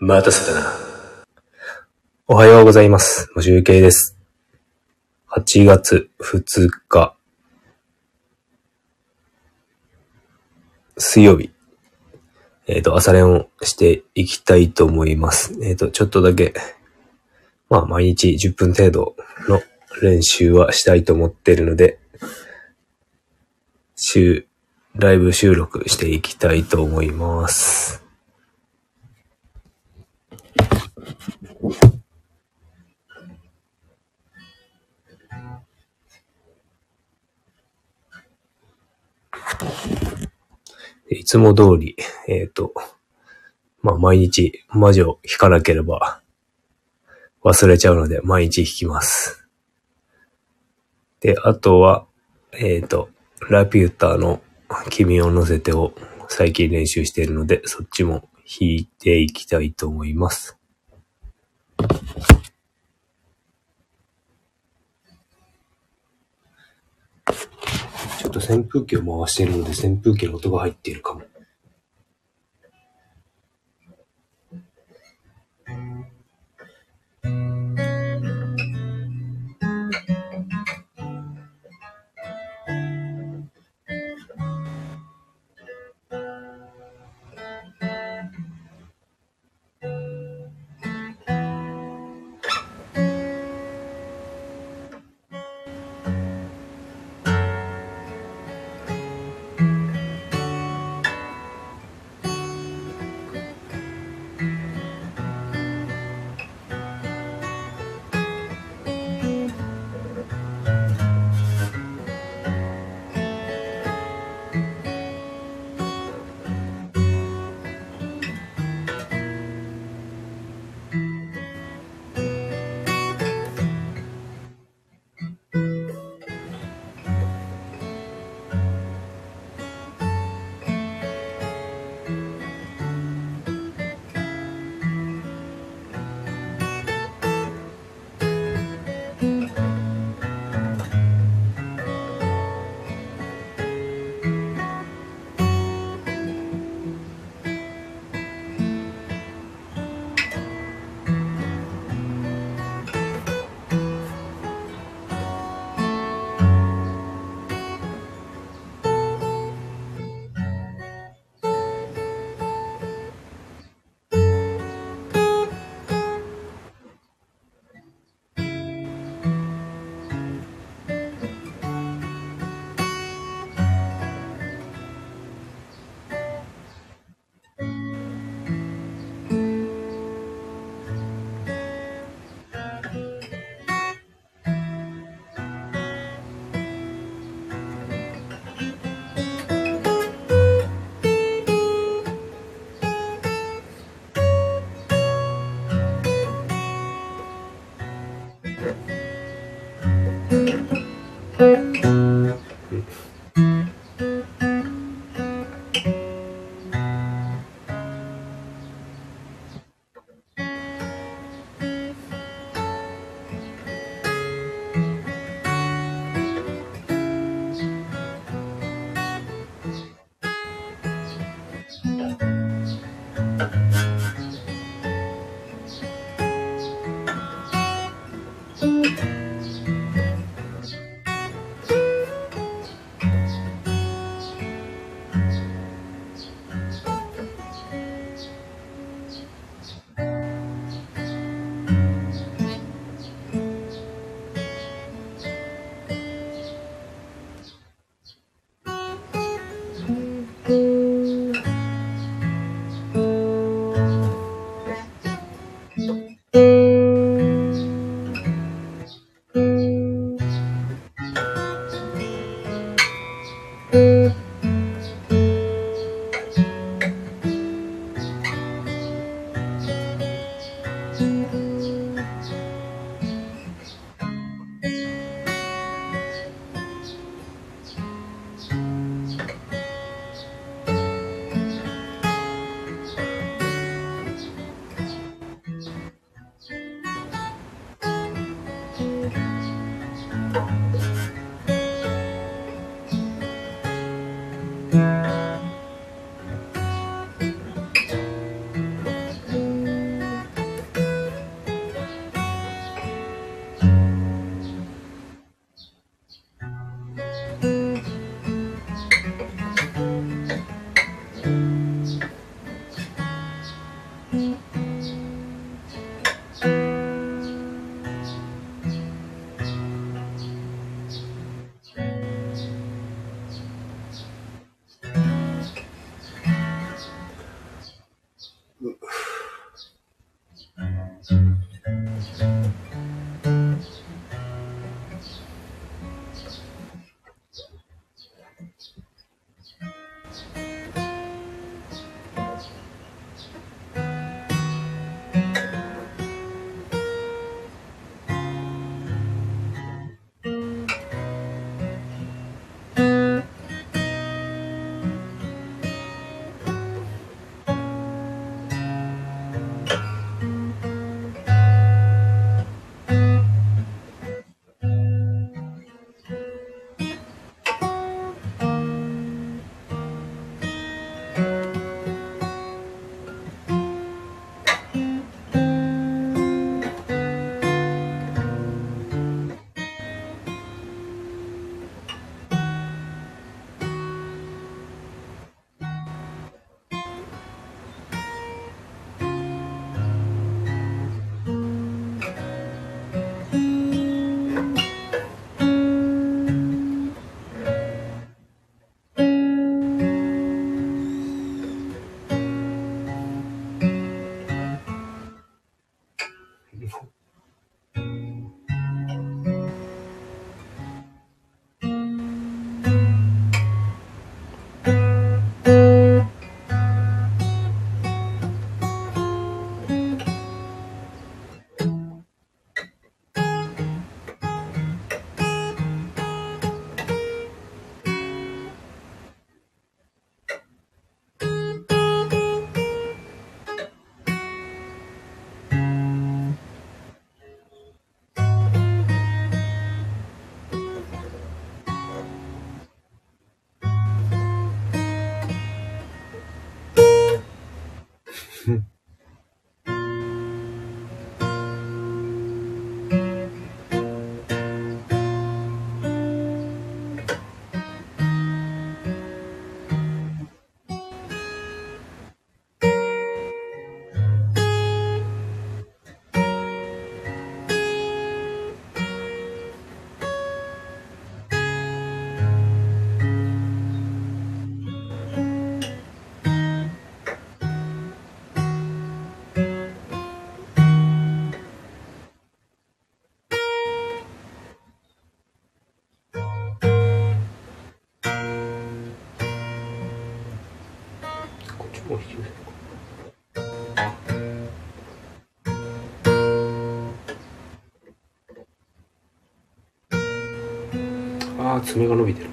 待たせたな。おはようございます。も集計です。8月2日。水曜日。えっ、と、朝練をしていきたいと思います。えっ、と、ちょっとだけ、まあ、毎日10分程度の練習はしたいと思っているので、週、ライブ収録していきたいと思います。いつも通り、えっ、と、まあ、毎日魔女を弾かなければ忘れちゃうので、毎日弾きます。で、あとは、えっ、と、ラピューターの君を乗せてを最近練習しているので、そっちも弾いていきたいと思います。ちょっと扇風機を回しているので、扇風機の音が入っているかも。ああ爪が伸びてる。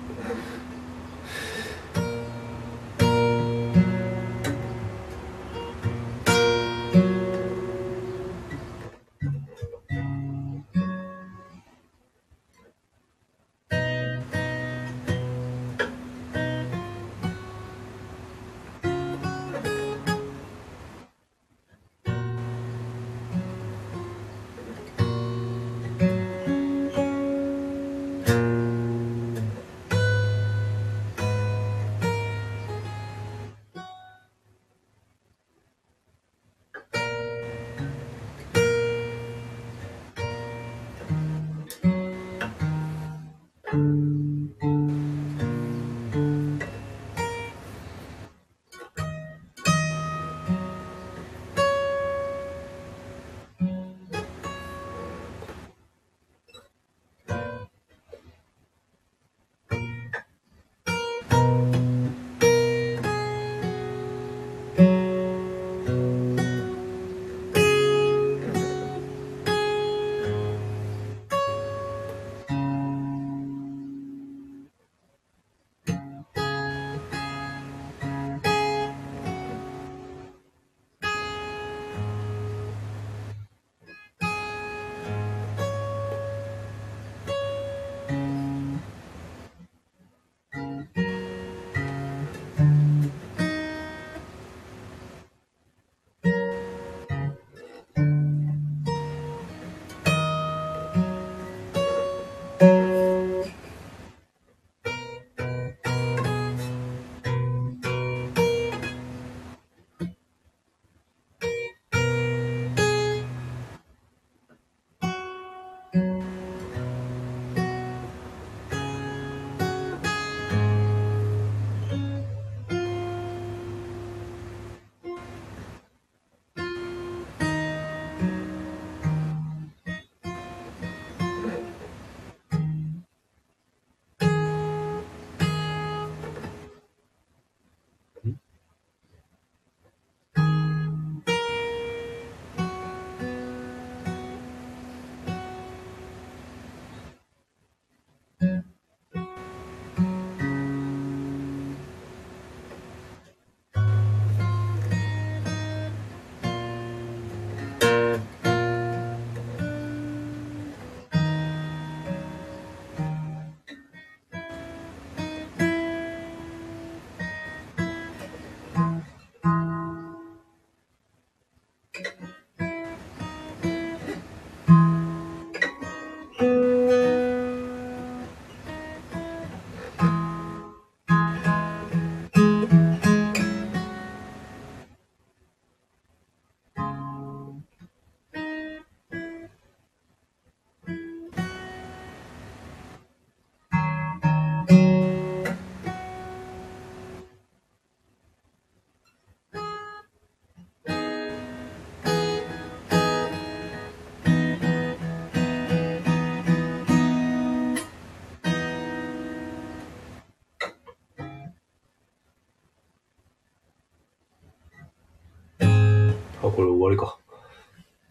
これ終わりか。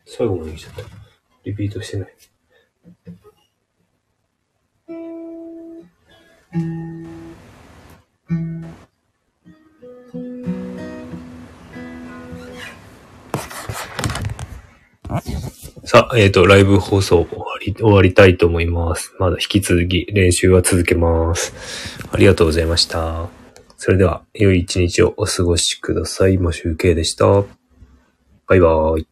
最後まで来ちゃった。リピートしてない。さあ、えっ、と、ライブ放送終わり、終わりたいと思います。まだ引き続き練習は続けます。ありがとうございました。それでは、良い一日をお過ごしください。マシュウケイでした。バイバーイ。